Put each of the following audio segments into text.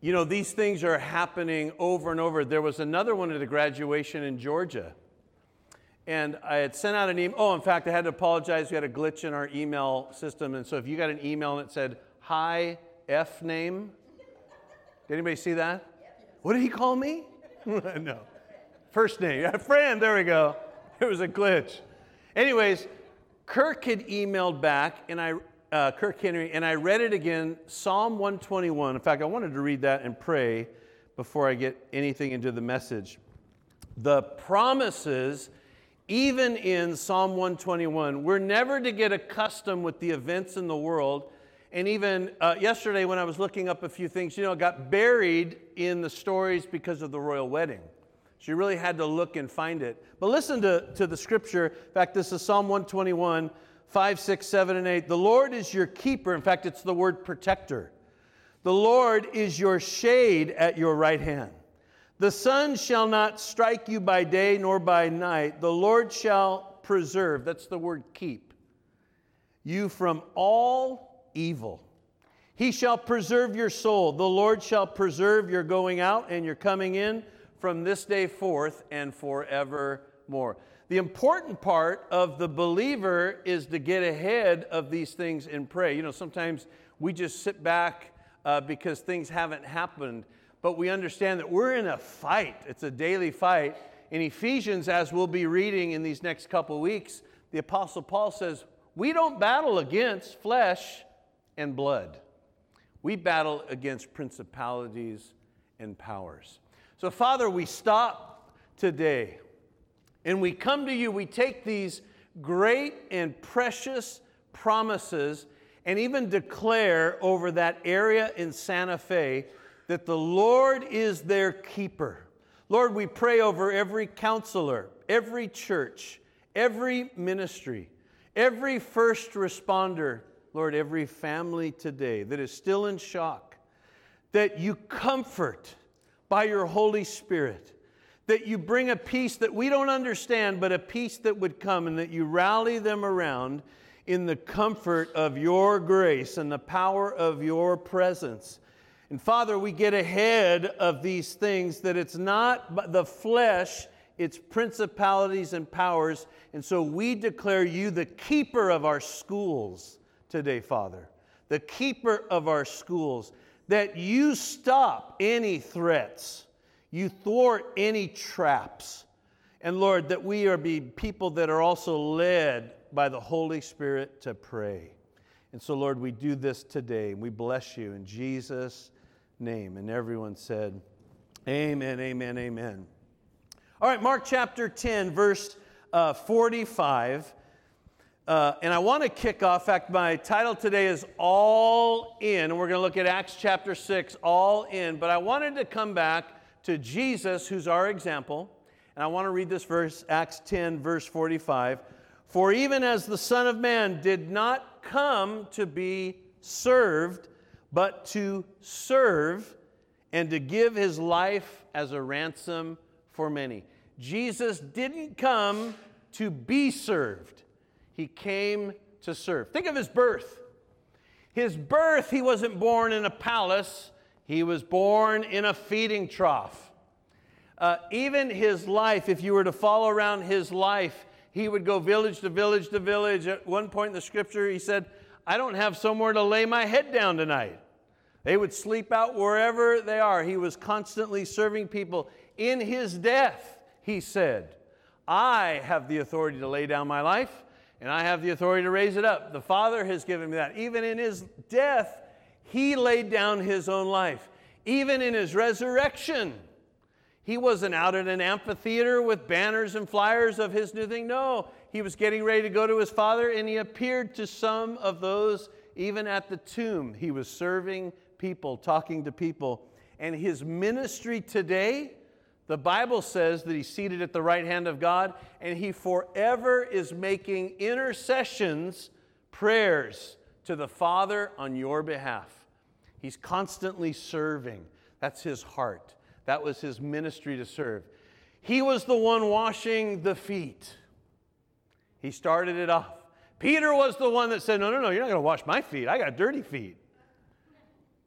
You know, these things are happening over and over. There was another one at a graduation in Georgia. And I had sent out an email. Oh, in fact, I had to apologize. We had a glitch in our email system. And so if you got an email and it said, Hi, F name, did anybody see that? What did he call me? no. First name. Friend, there we go. It was a glitch. Anyways, Kirk had emailed back, and I, uh, Kirk Henry, and I read it again, Psalm 121. In fact, I wanted to read that and pray before I get anything into the message. The promises, even in Psalm 121, we're never to get accustomed with the events in the world. And even uh, yesterday, when I was looking up a few things, you know, got buried in the stories because of the royal wedding. So you really had to look and find it. But listen to, to the scripture. In fact, this is Psalm 121, 5, 6, 7, and 8. The Lord is your keeper. In fact, it's the word protector. The Lord is your shade at your right hand. The sun shall not strike you by day nor by night. The Lord shall preserve, that's the word keep, you from all evil. He shall preserve your soul. The Lord shall preserve your going out and your coming in from this day forth and forevermore. The important part of the believer is to get ahead of these things and pray. You know, sometimes we just sit back uh, because things haven't happened, but we understand that we're in a fight. It's a daily fight. In Ephesians, as we'll be reading in these next couple weeks, the Apostle Paul says, We don't battle against flesh and blood, we battle against principalities and powers. So, Father, we stop today and we come to you. We take these great and precious promises and even declare over that area in Santa Fe that the Lord is their keeper. Lord, we pray over every counselor, every church, every ministry, every first responder, Lord, every family today that is still in shock, that you comfort by your Holy Spirit. That you bring a peace that we don't understand, but a peace that would come, and that you rally them around in the comfort of your grace and the power of your presence. And Father, we get ahead of these things that it's not the flesh, it's principalities and powers. And so we declare you the keeper of our schools today, Father. The keeper of our schools that you stop any threats, you thwart any traps. And Lord, that we are be people that are also led by the Holy Spirit to pray. And so, Lord, we do this today. We bless you in Jesus' name. And everyone said, Amen, amen, amen. All right, Mark chapter 10, verse uh, 45. Uh, and I want to kick off. In fact, my title today is All In. And we're going to look at Acts chapter 6, All In. But I wanted to come back to Jesus, who's our example. And I want to read this verse, Acts 10, verse 45. For even as the Son of Man did not come to be served, but to serve and to give his life as a ransom for many. Jesus didn't come to be served. He came to serve. Think of his birth. His birth, he wasn't born in a palace, he was born in a feeding trough. Uh, even his life, if you were to follow around his life, he would go village to village to village. At one point in the scripture, he said, I don't have somewhere to lay my head down tonight. They would sleep out wherever they are. He was constantly serving people. In his death, he said, I have the authority to lay down my life and I have the authority to raise it up. The Father has given me that. Even in his death, he laid down his own life. Even in his resurrection, he wasn't out in an amphitheater with banners and flyers of his new thing. No, he was getting ready to go to his Father, and he appeared to some of those even at the tomb. He was serving people, talking to people. And his ministry today the Bible says that he's seated at the right hand of God and he forever is making intercessions, prayers to the Father on your behalf. He's constantly serving. That's his heart. That was his ministry to serve. He was the one washing the feet. He started it off. Peter was the one that said, No, no, no, you're not going to wash my feet. I got dirty feet.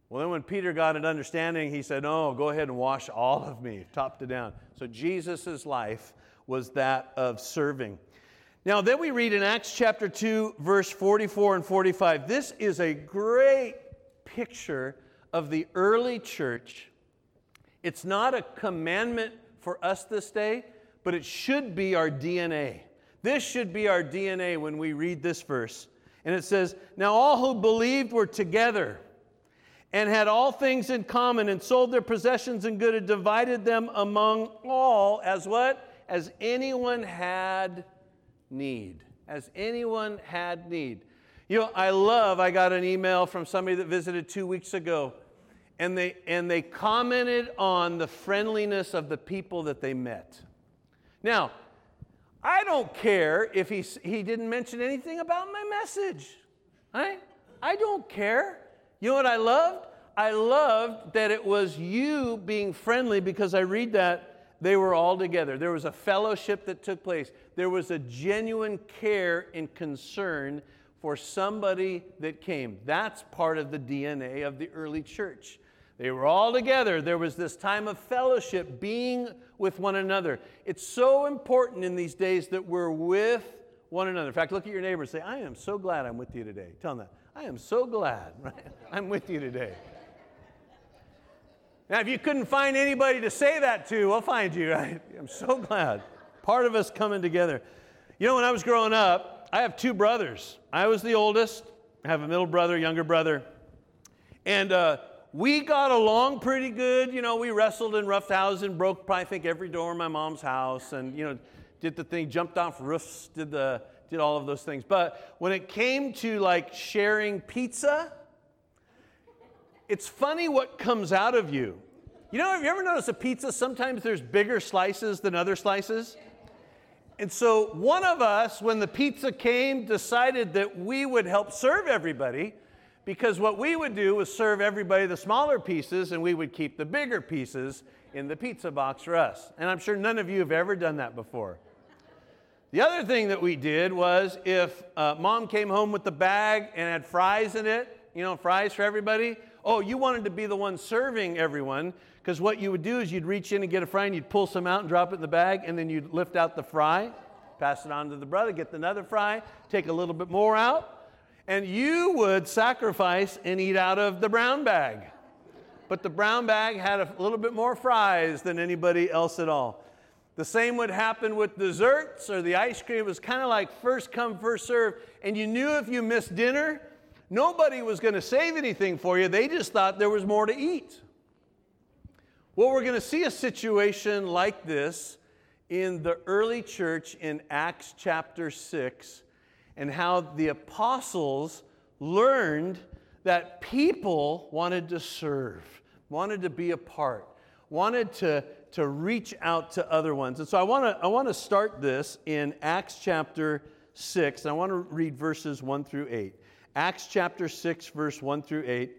Well, then when Peter got an understanding, he said, Oh, go ahead and wash all of me, top to down. So Jesus' life was that of serving. Now, then we read in Acts chapter 2, verse 44 and 45. This is a great picture of the early church. It's not a commandment for us this day, but it should be our DNA. This should be our DNA when we read this verse. And it says, Now all who believed were together and had all things in common and sold their possessions and good and divided them among all as what? As anyone had need. As anyone had need. You know, I love, I got an email from somebody that visited two weeks ago, and they, and they commented on the friendliness of the people that they met. Now, I don't care if he, he didn't mention anything about my message. Right? I don't care. You know what I loved? I loved that it was you being friendly because I read that they were all together. There was a fellowship that took place. There was a genuine care and concern for somebody that came. That's part of the DNA of the early church. They were all together. There was this time of fellowship, being with one another. It's so important in these days that we're with one another. In fact, look at your neighbor and say, I am so glad I'm with you today. Tell them that. I am so glad right? I'm with you today. Now, if you couldn't find anybody to say that to, we'll find you, right? I'm so glad. Part of us coming together. You know, when I was growing up, I have two brothers. I was the oldest, I have a middle brother, younger brother. And uh, we got along pretty good. You know, we wrestled in rough houses, and broke probably I think every door in my mom's house, and you know, did the thing, jumped off roofs, did the did all of those things. But when it came to like sharing pizza, it's funny what comes out of you. You know, have you ever noticed a pizza? Sometimes there's bigger slices than other slices. And so one of us, when the pizza came, decided that we would help serve everybody because what we would do was serve everybody the smaller pieces and we would keep the bigger pieces in the pizza box for us. And I'm sure none of you have ever done that before. The other thing that we did was if uh, mom came home with the bag and had fries in it, you know, fries for everybody, oh, you wanted to be the one serving everyone because what you would do is you'd reach in and get a fry and you'd pull some out and drop it in the bag and then you'd lift out the fry, pass it on to the brother, get another fry, take a little bit more out, and you would sacrifice and eat out of the brown bag. But the brown bag had a little bit more fries than anybody else at all. The same would happen with desserts or the ice cream. It was kind of like first come, first serve. And you knew if you missed dinner, nobody was going to save anything for you. They just thought there was more to eat. Well, we're going to see a situation like this in the early church in Acts chapter 6 and how the apostles learned that people wanted to serve, wanted to be a part, wanted to, to reach out to other ones. And so I want to I want to start this in Acts chapter 6. I want to read verses 1 through 8. Acts chapter 6, verse 1 through 8.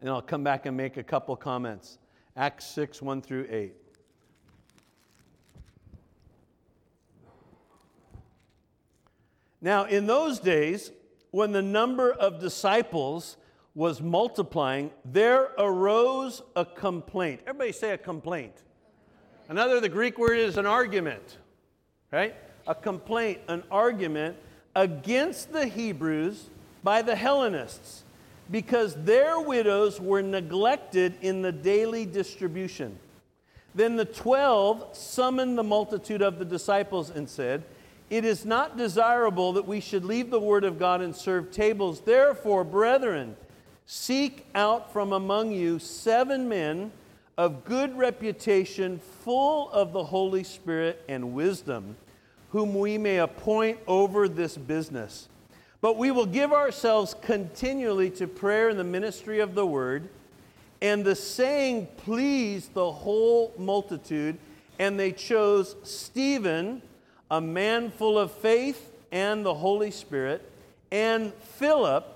And I'll come back and make a couple comments. Acts 6, 1 through 8. Now, in those days, when the number of disciples was multiplying, there arose a complaint. Everybody say a complaint. Another, the Greek word is an argument, right? A complaint, an argument against the Hebrews by the Hellenists because their widows were neglected in the daily distribution. Then the twelve summoned the multitude of the disciples and said, it is not desirable that we should leave the word of God and serve tables. Therefore, brethren, seek out from among you seven men of good reputation, full of the Holy Spirit and wisdom, whom we may appoint over this business. But we will give ourselves continually to prayer and the ministry of the word. And the saying pleased the whole multitude, and they chose Stephen a man full of faith and the Holy Spirit, and Philip,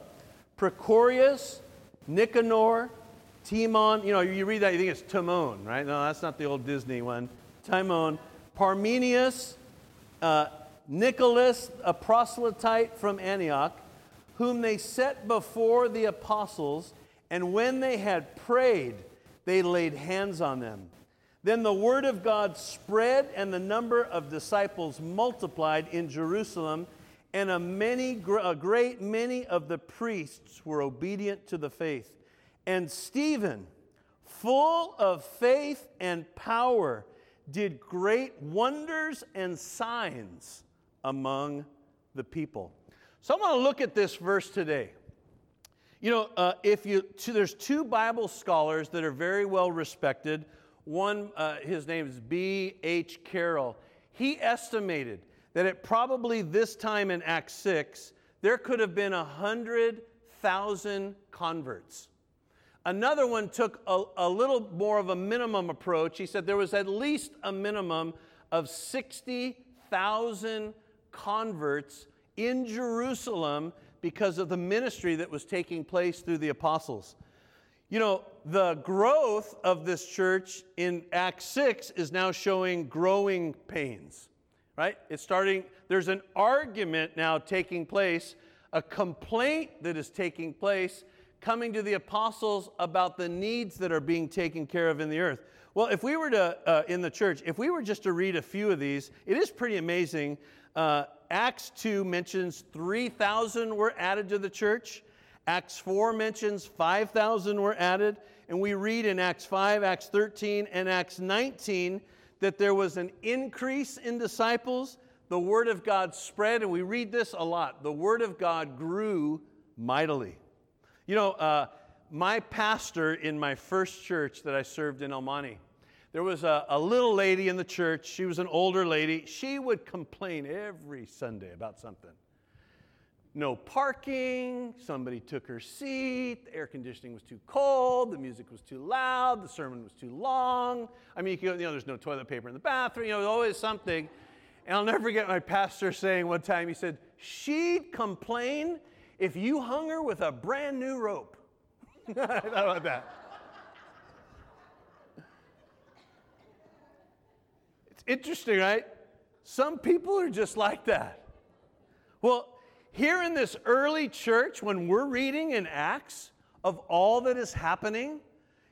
Prochorus, Nicanor, Timon. You know, you read that, you think it's Timon, right? No, that's not the old Disney one. Timon, Parmenius, uh, Nicholas, a proselyte from Antioch, whom they set before the apostles, And when they had prayed, they laid hands on them. Then the word of God spread, and the number of disciples multiplied in Jerusalem, and a, many, a great many of the priests were obedient to the faith. And Stephen, full of faith and power, did great wonders and signs among the people. So I want to look at this verse today. You know, uh, if you there's two Bible scholars that are very well respected. One, uh, his name is B. H. Carroll. He estimated that at probably this time in Acts 6, there could have been a hundred thousand converts. Another one took a, a little more of a minimum approach. He said there was at least a minimum of 60,000 converts in Jerusalem because of the ministry that was taking place through the apostles. You know, the growth of this church in Acts 6 is now showing growing pains, right? It's starting, there's an argument now taking place, a complaint that is taking place coming to the apostles about the needs that are being taken care of in the earth. Well, if we were to, uh, in the church, if we were just to read a few of these, it is pretty amazing. Uh, Acts 2 mentions 3,000 were added to the church. Acts 4 mentions 5,000 were added. And we read in Acts 5, Acts 13, and Acts 19 that there was an increase in disciples. The word of God spread, and we read this a lot. The word of God grew mightily. You know, uh, my pastor in my first church that I served in El Monte, there was a, a little lady in the church. She was an older lady. She would complain every Sunday about something. No parking, somebody took her seat, the air conditioning was too cold, the music was too loud, the sermon was too long. I mean, you, know, there's no toilet paper in the bathroom, you know, there's always something. And I'll never forget my pastor saying one time, he said, She'd complain if you hung her with a brand new rope. I thought about that. Interesting, right? Some people are just like that. Well, here in this early church, when we're reading in Acts of all that is happening,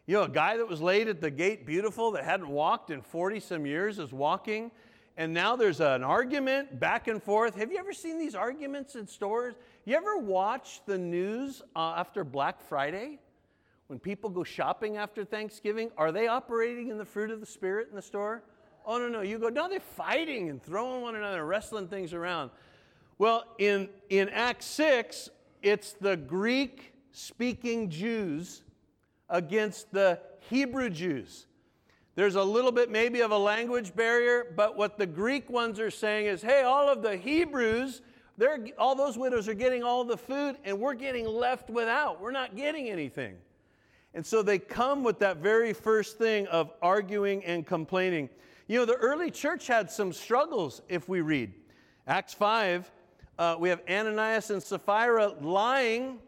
you know, a guy that was laid at the gate beautiful that hadn't walked in 40 some years is walking and now there's an argument back and forth. Have you ever seen these arguments in stores? You ever watch the news uh, after Black Friday? When people go shopping after Thanksgiving, are they operating in the fruit of the Spirit in the store? Oh, no, no. You go, no, they're fighting and throwing one another, wrestling things around. Well, in, in Acts 6, it's the Greek speaking Jews against the Hebrew Jews. There's a little bit maybe of a language barrier, but what the Greek ones are saying is hey, all of the Hebrews, they're, all those widows are getting all the food, and we're getting left without. We're not getting anything. And so they come with that very first thing of arguing and complaining. You know, the early church had some struggles if we read. Acts 5, uh, we have Ananias and Sapphira lying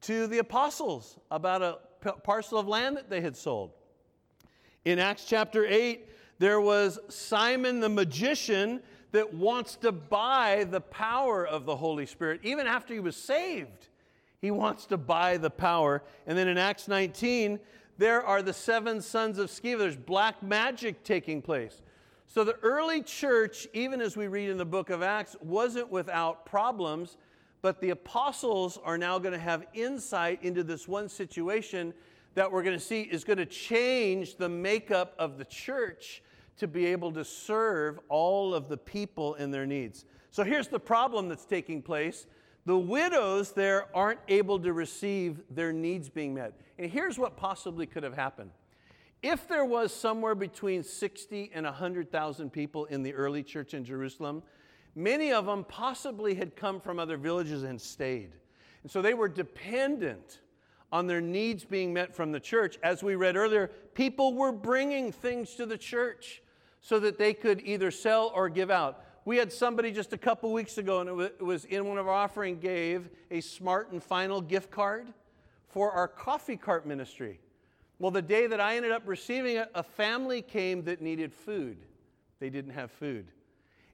to the apostles about a p- parcel of land that they had sold. In Acts chapter 8, there was Simon the magician that wants to buy the power of the Holy Spirit. Even after he was saved, he wants to buy the power. And then in Acts 19, there are the seven sons of Sceva. There's black magic taking place. So the early church, even as we read in the book of Acts, wasn't without problems, but the apostles are now going to have insight into this one situation that we're going to see is going to change the makeup of the church to be able to serve all of the people in their needs. So here's the problem that's taking place the widows there aren't able to receive their needs being met. And here's what possibly could have happened. If there was somewhere between 60 and 100,000 people in the early church in Jerusalem, many of them possibly had come from other villages and stayed. And so they were dependent on their needs being met from the church. As we read earlier, people were bringing things to the church so that they could either sell or give out. We had somebody just a couple weeks ago, and it was in one of our offering, gave a smart and final gift card for our coffee cart ministry. Well, the day that I ended up receiving it, a family came that needed food. They didn't have food.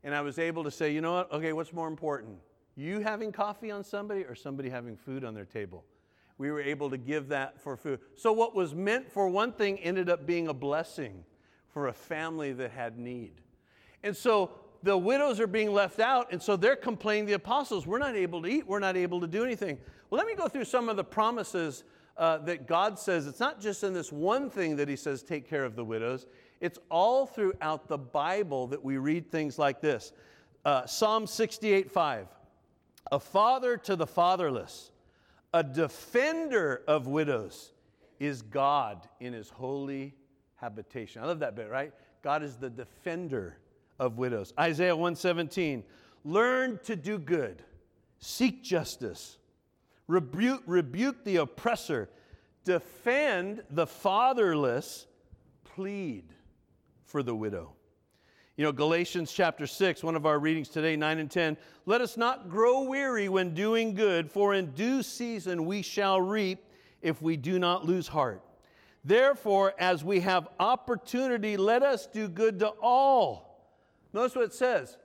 And I was able to say, you know what? Okay, what's more important? You having coffee on somebody or somebody having food on their table? we were able to give that for food. So, what was meant for one thing ended up being a blessing for a family that had need. And so, the widows are being left out, and so they're complaining the apostles, We're not able to eat, we're not able to do anything. Well, let me go through some of the promises uh, that God says. It's not just in this one thing that He says, Take care of the widows, it's all throughout the Bible that we read things like this uh, Psalm 68 5. A father to the fatherless a defender of widows is God in his holy habitation. I love that bit, right? God is the defender of widows. Isaiah 117, learn to do good, seek justice, rebuke, rebuke the oppressor, defend the fatherless, plead for the widow. You know, Galatians chapter 6, one of our readings today, 9 and 10. Let us not grow weary when doing good, for in due season we shall reap if we do not lose heart. Therefore, as we have opportunity, let us do good to all. Notice what it says,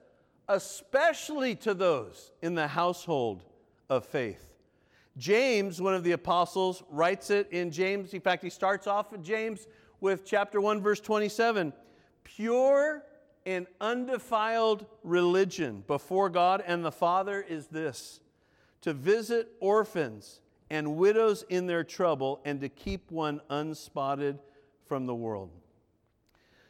especially to those in the household of faith. James, one of the apostles, writes it in James. In fact, he starts off in James with chapter 1, verse 27. Pure and undefiled religion before God and the Father is this to visit orphans and widows in their trouble and to keep one unspotted from the world.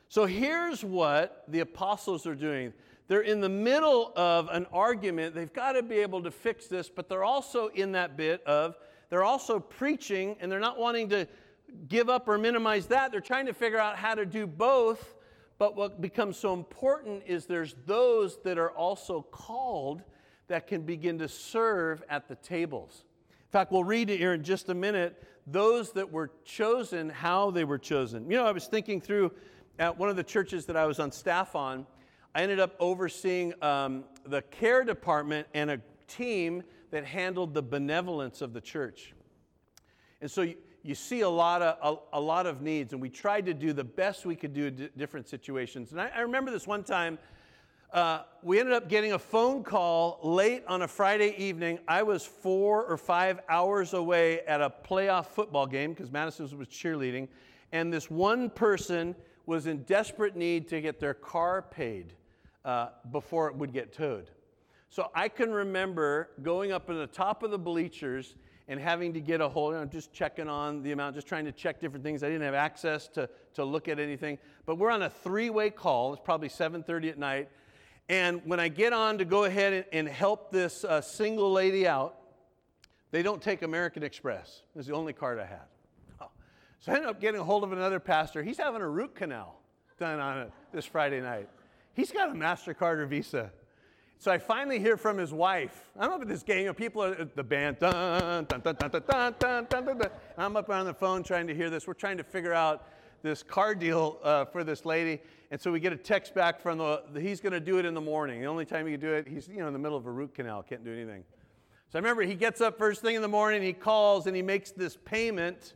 So here's what the apostles are doing. They're in the middle of an argument. They've got to be able to fix this, but they're also in that bit of they're also preaching and they're not wanting to give up or minimize that. They're trying to figure out how to do both but what becomes so important is there's those that are also called that can begin to serve at the tables. In fact, we'll read it here in just a minute those that were chosen, how they were chosen. You know, I was thinking through at one of the churches that I was on staff on, I ended up overseeing um, the care department and a team that handled the benevolence of the church. And so you see a lot of a, a, lot of needs and we tried to do the best we could do in different situations. And I, I remember this one time uh, we ended up getting a phone call late on a friday evening. I was four or five hours away at a playoff football game because madison was cheerleading and this one person was in desperate need to get their car paid uh, before it would get towed so i can remember going up in the top of the bleachers and having to get a hold, I'm just checking on the amount, just trying to check different things. I didn't have access to, to look at anything. But we're on a three-way call. It's probably 7.30 at night. And when I get on to go ahead and, and help this uh, single lady out, they don't take American Express. It's the only card I had. Oh. So I ended up getting a hold of another pastor. He's having a root canal done on it this Friday night. He's got a MasterCard or Visa. So I finally hear from his wife. I'm up at this gang of people, the band, dun, dun, dun, I'm up on the phone trying to hear this. We're trying to figure out this car deal uh, for this lady. And so we get a text back from the, the he's going to do it in the morning. The only time he can do it, he's you know in the middle of a root canal, can't do anything. So I remember he gets up first thing in the morning, he calls and he makes this payment,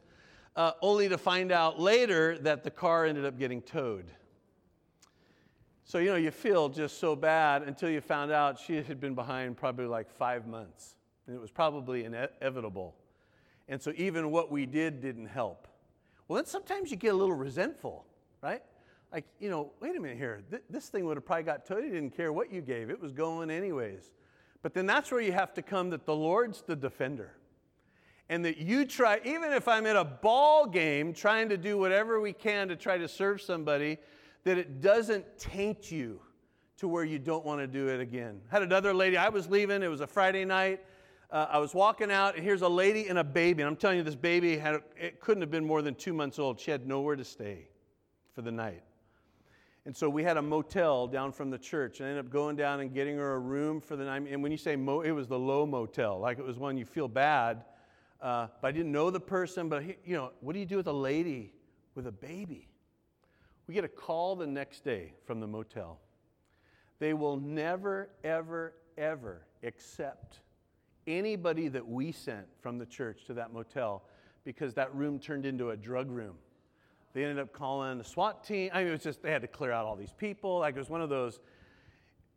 uh, only to find out later that the car ended up getting towed. So, you know, you feel just so bad until you found out she had been behind probably like five months. And it was probably inevitable. And so even what we did didn't help. Well, then sometimes you get a little resentful, right? Like, you know, wait a minute here. Th- this thing would have probably got towed. It didn't care what you gave, it was going anyways. But then that's where you have to come that the Lord's the defender. And that you try, even if I'm at a ball game trying to do whatever we can to try to serve somebody, that it doesn't taint you to where you don't want to do it again. Had another lady, I was leaving, it was a Friday night. Uh, I was walking out, and here's a lady and a baby. And I'm telling you, this baby had, it couldn't have been more than two months old. She had nowhere to stay for the night. And so we had a motel down from the church. And I ended up going down and getting her a room for the night. And when you say mo, it was the low motel, like it was one you feel bad. Uh, but I didn't know the person. But, he, you know, what do you do with a lady with a baby? We get a call the next day from the motel. They will never, ever, ever accept anybody that we sent from the church to that motel because that room turned into a drug room. They ended up calling the SWAT team. I mean, it was just, they had to clear out all these people. Like, it was one of those.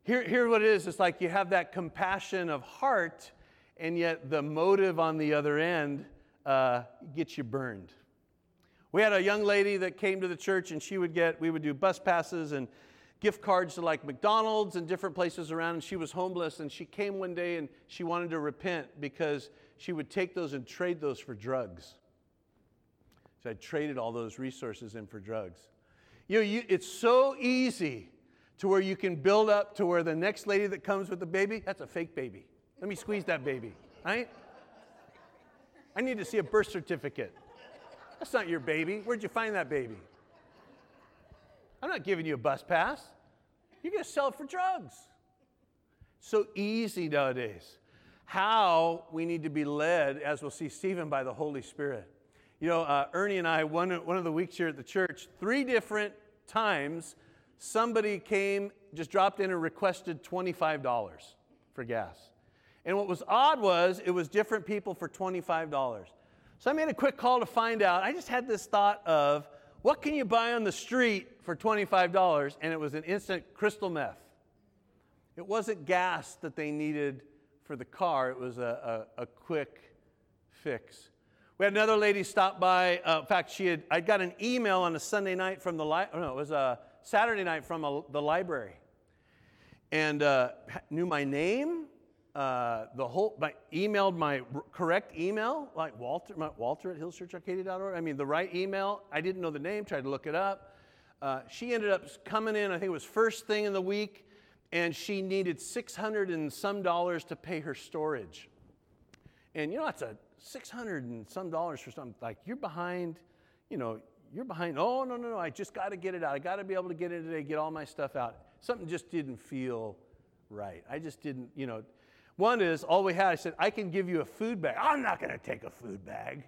Here, here what it is it's like you have that compassion of heart, and yet the motive on the other end uh, get you burned. We had a young lady that came to the church, and she would get, we would do bus passes and gift cards to like McDonald's and different places around, and she was homeless. And she came one day and she wanted to repent because she would take those and trade those for drugs. So I traded all those resources in for drugs. You know, you, it's so easy to where you can build up to where the next lady that comes with the baby, that's a fake baby. Let me squeeze that baby, right? I need to see a birth certificate. That's not your baby. Where'd you find that baby? I'm not giving you a bus pass. You're going to sell it for drugs. So easy nowadays. How we need to be led, as we'll see Stephen, by the Holy Spirit. You know, uh, Ernie and I, one, one of the weeks here at the church, three different times, somebody came, just dropped in and requested $25 for gas. And what was odd was it was different people for $25. So I made a quick call to find out. I just had this thought of what can you buy on the street for $25? And it was an instant crystal meth. It wasn't gas that they needed for the car, it was a, a, a quick fix. We had another lady stop by. Uh, in fact, she had, I got an email on a Sunday night from the, li- oh, no, it was a Saturday night from a, the library. And uh, knew my name, uh, the whole, my, emailed my correct email, like Walter, my, Walter at hillschurcharcadia.org. I mean, the right email. I didn't know the name, tried to look it up. Uh, she ended up coming in, I think it was first thing in the week, and she needed 600 and some dollars to pay her storage. And you know, that's a 600 and some dollars for something. Like, you're behind, you know, you're behind. Oh, no, no, no, I just got to get it out. I got to be able to get it today, get all my stuff out. Something just didn't feel right. I just didn't, you know, one is all we had, I said, I can give you a food bag. I'm not going to take a food bag.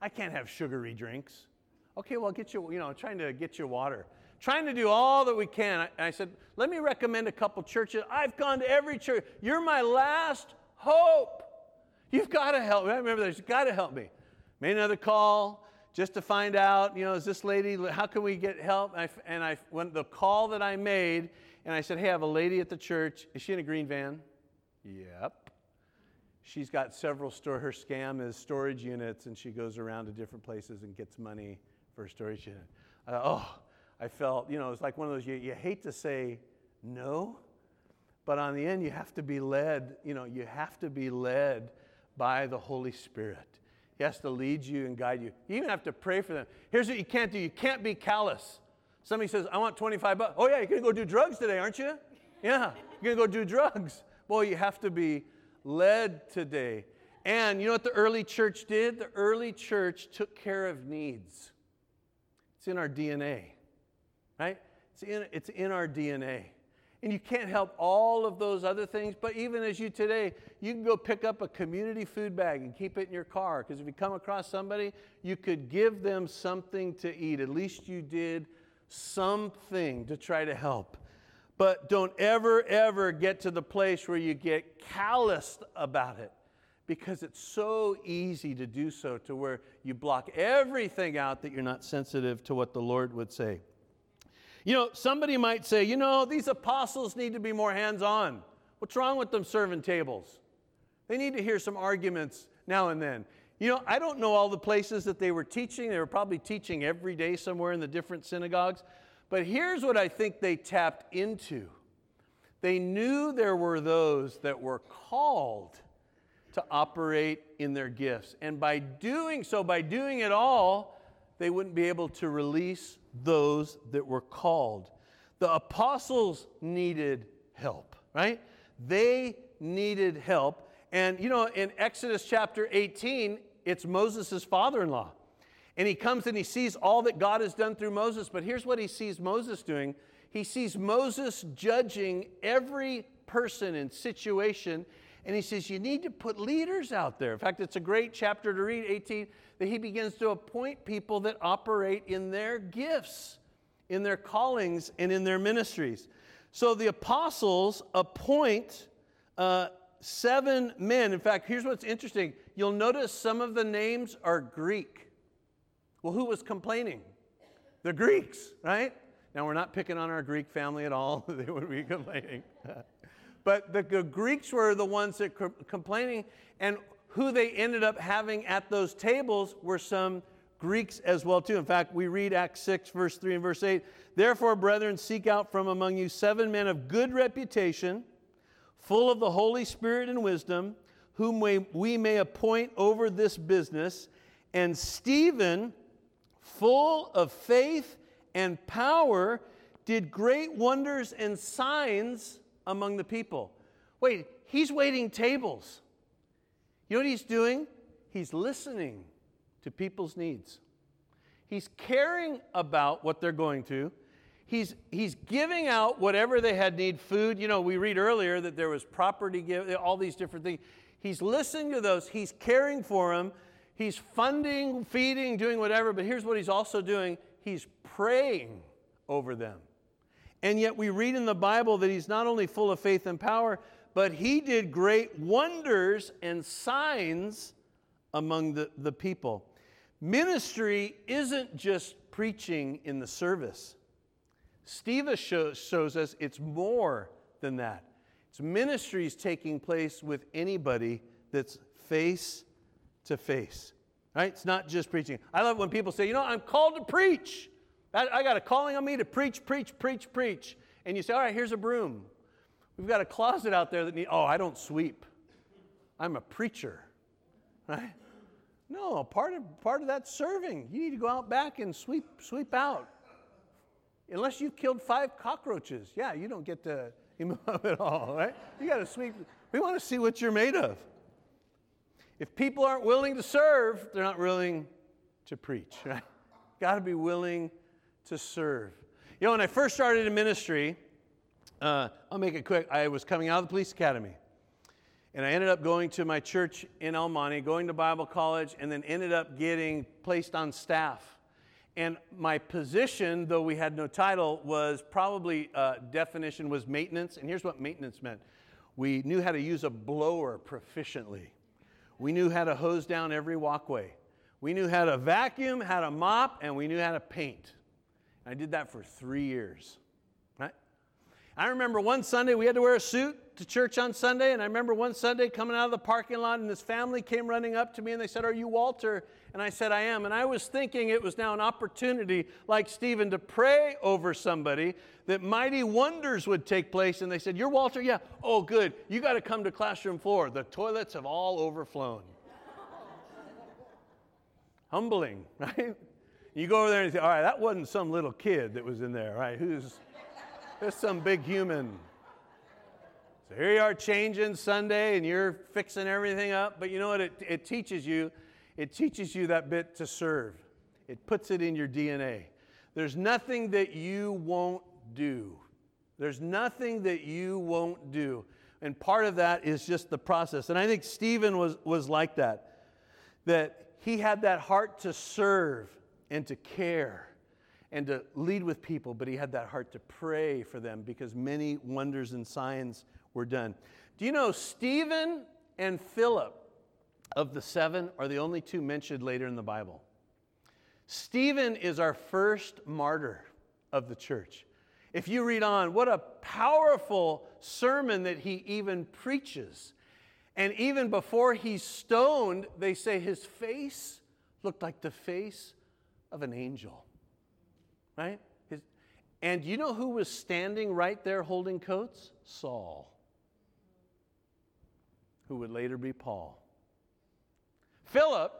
I can't have sugary drinks. Okay, well, get you, you know, trying to get you water. Trying to do all that we can. I, I said, let me recommend a couple churches. I've gone to every church. You're my last hope. You've got to help me. I. You've got to help me. Made another call just to find out, you know, is this lady, how can we get help? And I, and I went, the call that I made, and I said, hey, I have a lady at the church. Is she in a green van? Yep. She's got several store. Her scam is storage units, and she goes around to different places and gets money for a storage unit. Thought, oh, I felt, you know, it's like one of those. You, you hate to say no, but on the end, you have to be led. You know, you have to be led by the Holy Spirit. He has to lead you and guide you. You even have to pray for them. Here's what you can't do: you can't be callous. Somebody says, "I want 25 bucks." Oh yeah, you're gonna go do drugs today, aren't you? Yeah, you're gonna go do drugs. Boy, you have to be led today. And you know what the early church did? The early church took care of needs. It's in our DNA, right? It's in, it's in our DNA. And you can't help all of those other things, but even as you today, you can go pick up a community food bag and keep it in your car. Because if you come across somebody, you could give them something to eat. At least you did something to try to help. But don't ever, ever get to the place where you get calloused about it because it's so easy to do so to where you block everything out that you're not sensitive to what the Lord would say. You know, somebody might say, you know, these apostles need to be more hands on. What's wrong with them serving tables? They need to hear some arguments now and then. You know, I don't know all the places that they were teaching. They were probably teaching every day somewhere in the different synagogues. But here's what I think they tapped into they knew there were those that were called to operate in their gifts. And by doing so, by doing it all, they wouldn't be able to release those that were called. The apostles needed help, right? They needed help. And you know, in Exodus chapter 18, it's Moses' father in law. And he comes and he sees all that God has done through Moses. But here's what he sees Moses doing he sees Moses judging every person and situation. And he says, You need to put leaders out there. In fact, it's a great chapter to read, 18, that he begins to appoint people that operate in their gifts, in their callings, and in their ministries. So the apostles appoint uh, seven men. In fact, here's what's interesting you'll notice some of the names are Greek. Well, who was complaining? The Greeks, right? Now, we're not picking on our Greek family at all. they would be complaining. but the, the, Greeks were the ones that were complaining. And who they ended up having at those tables were some Greeks as well too. In fact, we read Acts 6 verse 3 and verse 8. Therefore, brethren, seek out from among you seven men of good reputation, full of the Holy Spirit and wisdom, whom we, we may appoint over this business. And Stephen, full of faith and power, did great wonders and signs among the people. Wait, he's waiting tables. You know what he's doing? He's listening to people's needs. He's caring about what they're going to. He's, he's giving out whatever they had need food. You know, we read earlier that there was property, give, all these different things. He's listening to those. He's caring for them. He's funding, feeding, doing whatever. But here's what he's also doing he's praying over them. And yet we read in the Bible that he's not only full of faith and power, but he did great wonders and signs among the, the people. Ministry isn't just preaching in the service. Steve shows, shows us it's more than that. It's ministries taking place with anybody that's face to face. Right? It's not just preaching. I love when people say, you know, I'm called to preach. I, got a calling on me to preach, preach, preach, preach. And you say, all right, here's a broom. We've got a closet out there that needs, oh, I don't sweep. I'm a preacher. Right? No, part of, part of that serving. You need to go out back and sweep, sweep out. Unless you've killed five cockroaches. Yeah, you don't get to move at all, right? You got to sweep. We want to see what you're made of. If people aren't willing to serve, they're not willing to preach, right? Got to be willing to serve. You know, when I first started in ministry, uh, I'll make it quick. I was coming out of the police academy. And I ended up going to my church in El Monte, going to Bible college, and then ended up getting placed on staff. And my position, though we had no title, was probably uh, definition was maintenance. And here's what maintenance meant we knew how to use a blower proficiently, we knew how to hose down every walkway, we knew how to vacuum, how to mop, and we knew how to paint. I did that for three years. I remember one Sunday we had to wear a suit to church on Sunday, and I remember one Sunday coming out of the parking lot, and this family came running up to me and they said, Are you Walter? And I said, I am. And I was thinking it was now an opportunity, like Stephen, to pray over somebody that mighty wonders would take place. And they said, You're Walter? Yeah. Oh, good. You got to come to classroom floor. The toilets have all overflown. Humbling, right? You go over there and say, All right, that wasn't some little kid that was in there, right? Who's, there's some big human so here you are changing Sunday and you're fixing everything up, but you know what? It, it teaches you, it teaches you that bit to serve. It puts it in your DNA. There's nothing that you won't do. There's nothing that you won't do. And part of that is just the process. And I think Stephen was, was like that, that he had that heart to serve and to care and to lead with people, but he had that heart to pray for them because many wonders and signs were done. Do you know Stephen and Philip of the seven are the only two mentioned later in the Bible? Stephen is our first martyr of the church. If you read on, what a powerful sermon that he even preaches. And even before he's stoned, they say his face looked like the face of an angel. Right? His, and you know who was standing right there holding coats? Saul who would later be Paul. Philip,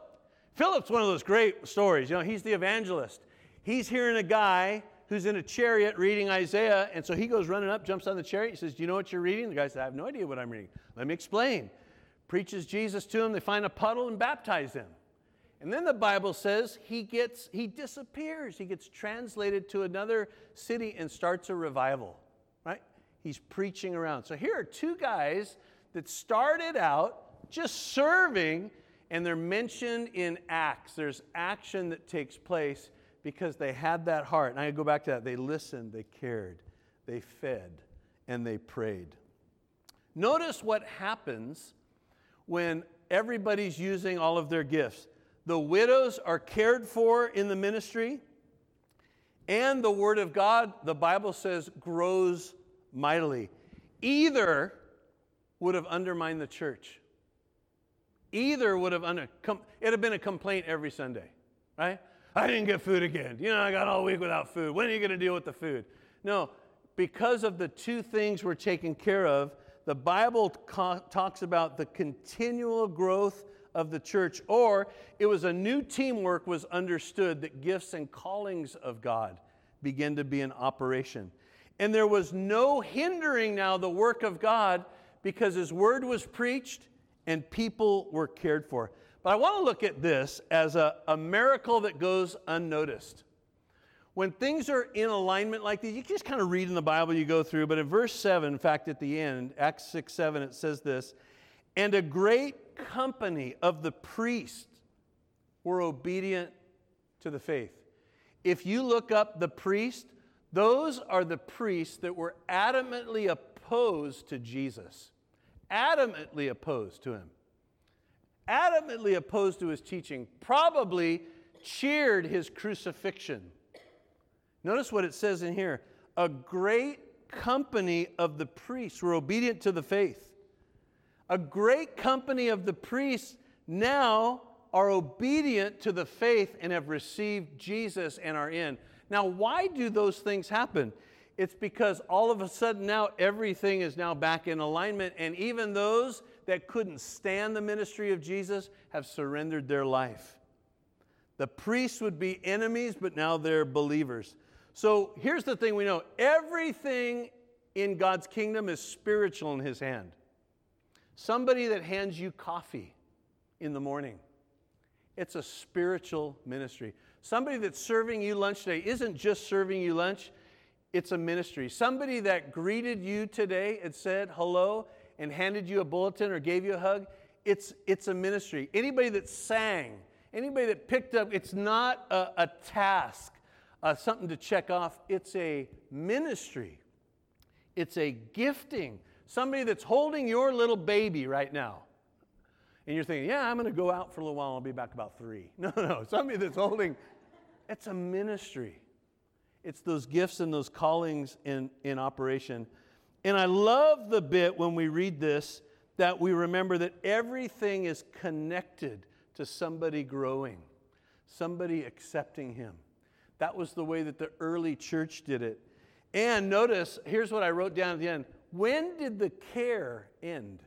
Philip's one of those great stories. You know, he's the evangelist. He's hearing a guy who's in a chariot reading Isaiah, and so he goes running up, jumps on the chariot. Says, Do you know what you're reading? The guy says, I have no idea what I'm reading. Let me explain. Preaches Jesus to him. They find a puddle and baptize him. And then the Bible says he gets he disappears. He gets translated to another city and starts a revival. Right? He's preaching around. So here are two guys that started out just serving, and they're mentioned in Acts. There's action that takes place because they had that heart. And I go back to that. They listened, they cared, they fed, and they prayed. Notice what happens when everybody's using all of their gifts. The widows are cared for in the ministry, and the Word of God, the Bible says, grows mightily. Either would have undermined the church. Either would have, un- it'd have been a complaint every Sunday, right? I didn't get food again. You know, I got all week without food. When are you going to deal with the food? No, because of the two things we're taken care of, the Bible co- talks about the continual growth of the church, or it was a new teamwork was understood that gifts and callings of God began to be in operation. And there was no hindering now the work of God because his word was preached and people were cared for. But I want to look at this as a, a miracle that goes unnoticed. When things are in alignment like these, you just kind of read in the Bible, you go through, but in verse 7, in fact, at the end, Acts 6 7, it says this And a great company of the priests were obedient to the faith. If you look up the priest, those are the priests that were adamantly opposed to Jesus, adamantly opposed to him, adamantly opposed to his teaching, probably cheered his crucifixion. Notice what it says in here a great company of the priests were obedient to the faith. A great company of the priests now are obedient to the faith and have received Jesus and are in. Now, why do those things happen? It's because all of a sudden now everything is now back in alignment, and even those that couldn't stand the ministry of Jesus have surrendered their life. The priests would be enemies, but now they're believers. So here's the thing we know everything in God's kingdom is spiritual in His hand. Somebody that hands you coffee in the morning, it's a spiritual ministry. Somebody that's serving you lunch today isn't just serving you lunch, it's a ministry. Somebody that greeted you today and said hello and handed you a bulletin or gave you a hug, it's, it's a ministry. Anybody that sang, anybody that picked up, it's not a, a task, uh, something to check off, it's a ministry. It's a gifting. Somebody that's holding your little baby right now and you're thinking, yeah, I'm going to go out for a little while, and I'll be back about three. No, no, somebody that's holding, it's a ministry. It's those gifts and those callings in, in operation. And I love the bit when we read this that we remember that everything is connected to somebody growing, somebody accepting Him. That was the way that the early church did it. And notice, here's what I wrote down at the end when did the care end?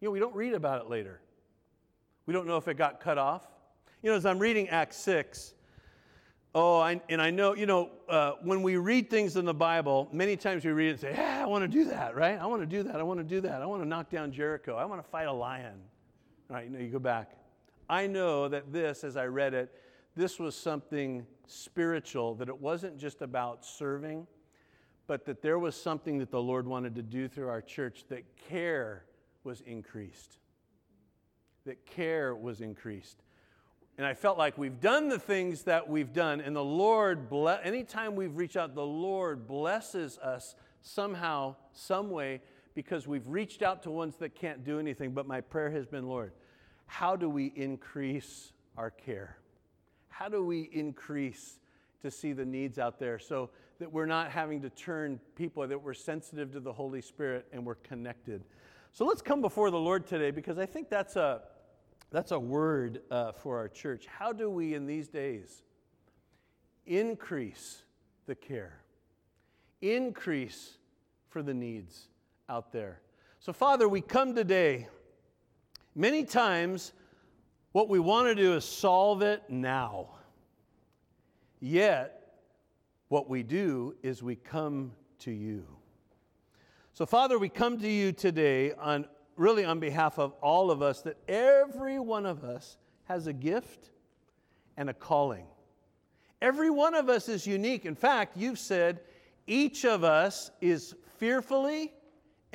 You know, we don't read about it later. We don't know if it got cut off. You know, as I'm reading Acts 6, oh, I, and I know, you know, uh, when we read things in the Bible, many times we read it and say, yeah, I want to do that, right? I want to do that. I want to do that. I want to knock down Jericho. I want to fight a lion. All right, you know, you go back. I know that this, as I read it, this was something spiritual, that it wasn't just about serving, but that there was something that the Lord wanted to do through our church, that care was increased. That care was increased. And I felt like we've done the things that we've done, and the Lord, ble- anytime we've reached out, the Lord blesses us somehow, some way, because we've reached out to ones that can't do anything. But my prayer has been, Lord, how do we increase our care? How do we increase to see the needs out there so that we're not having to turn people, that we're sensitive to the Holy Spirit and we're connected? So let's come before the Lord today because I think that's a, that's a word uh, for our church. How do we in these days increase the care, increase for the needs out there? So, Father, we come today. Many times, what we want to do is solve it now. Yet, what we do is we come to you. So, Father, we come to you today on really on behalf of all of us that every one of us has a gift and a calling. Every one of us is unique. In fact, you've said each of us is fearfully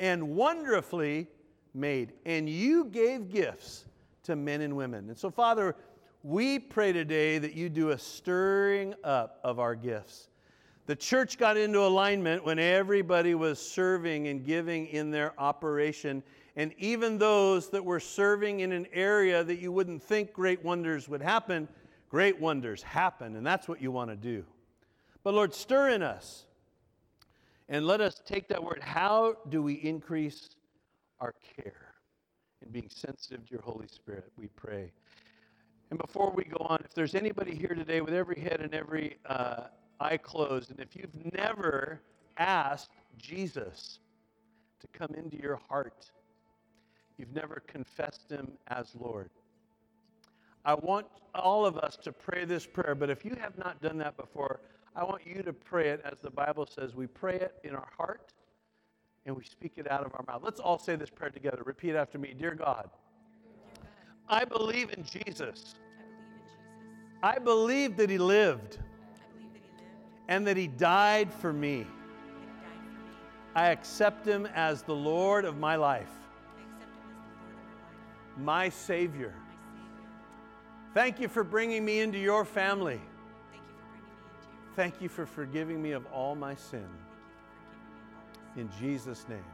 and wonderfully made, and you gave gifts to men and women. And so, Father, we pray today that you do a stirring up of our gifts the church got into alignment when everybody was serving and giving in their operation. And even those that were serving in an area that you wouldn't think great wonders would happen, great wonders happen. And that's what you want to do. But Lord, stir in us and let us take that word. How do we increase our care? and being sensitive to your Holy Spirit, we pray. And before we go on, if there's anybody here today with every head and every uh, eye closed, and if you've never asked Jesus to come into your heart, you've never confessed him as Lord. I want all of us to pray this prayer, but if you have not done that before, I want you to pray it as the Bible says. We pray it in our heart and we speak it out of our mouth. Let's all say this prayer together. Repeat after me Dear God, I believe in Jesus. I believe that he lived and that he died for me. I accept him as the Lord of my life, my Savior. Thank you for bringing me into your family. Thank you for forgiving me of all my sin. In Jesus' name.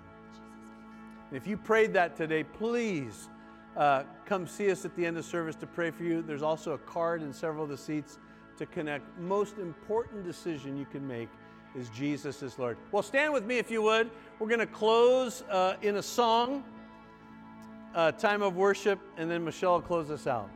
And if you prayed that today, please uh, come see us at the end of service to pray for you. There's also a card in several of the seats to connect. Most important decision you can make is Jesus is Lord. Well, stand with me if you would. We're going to close uh, in a song, uh, time of worship, and then Michelle will close us out.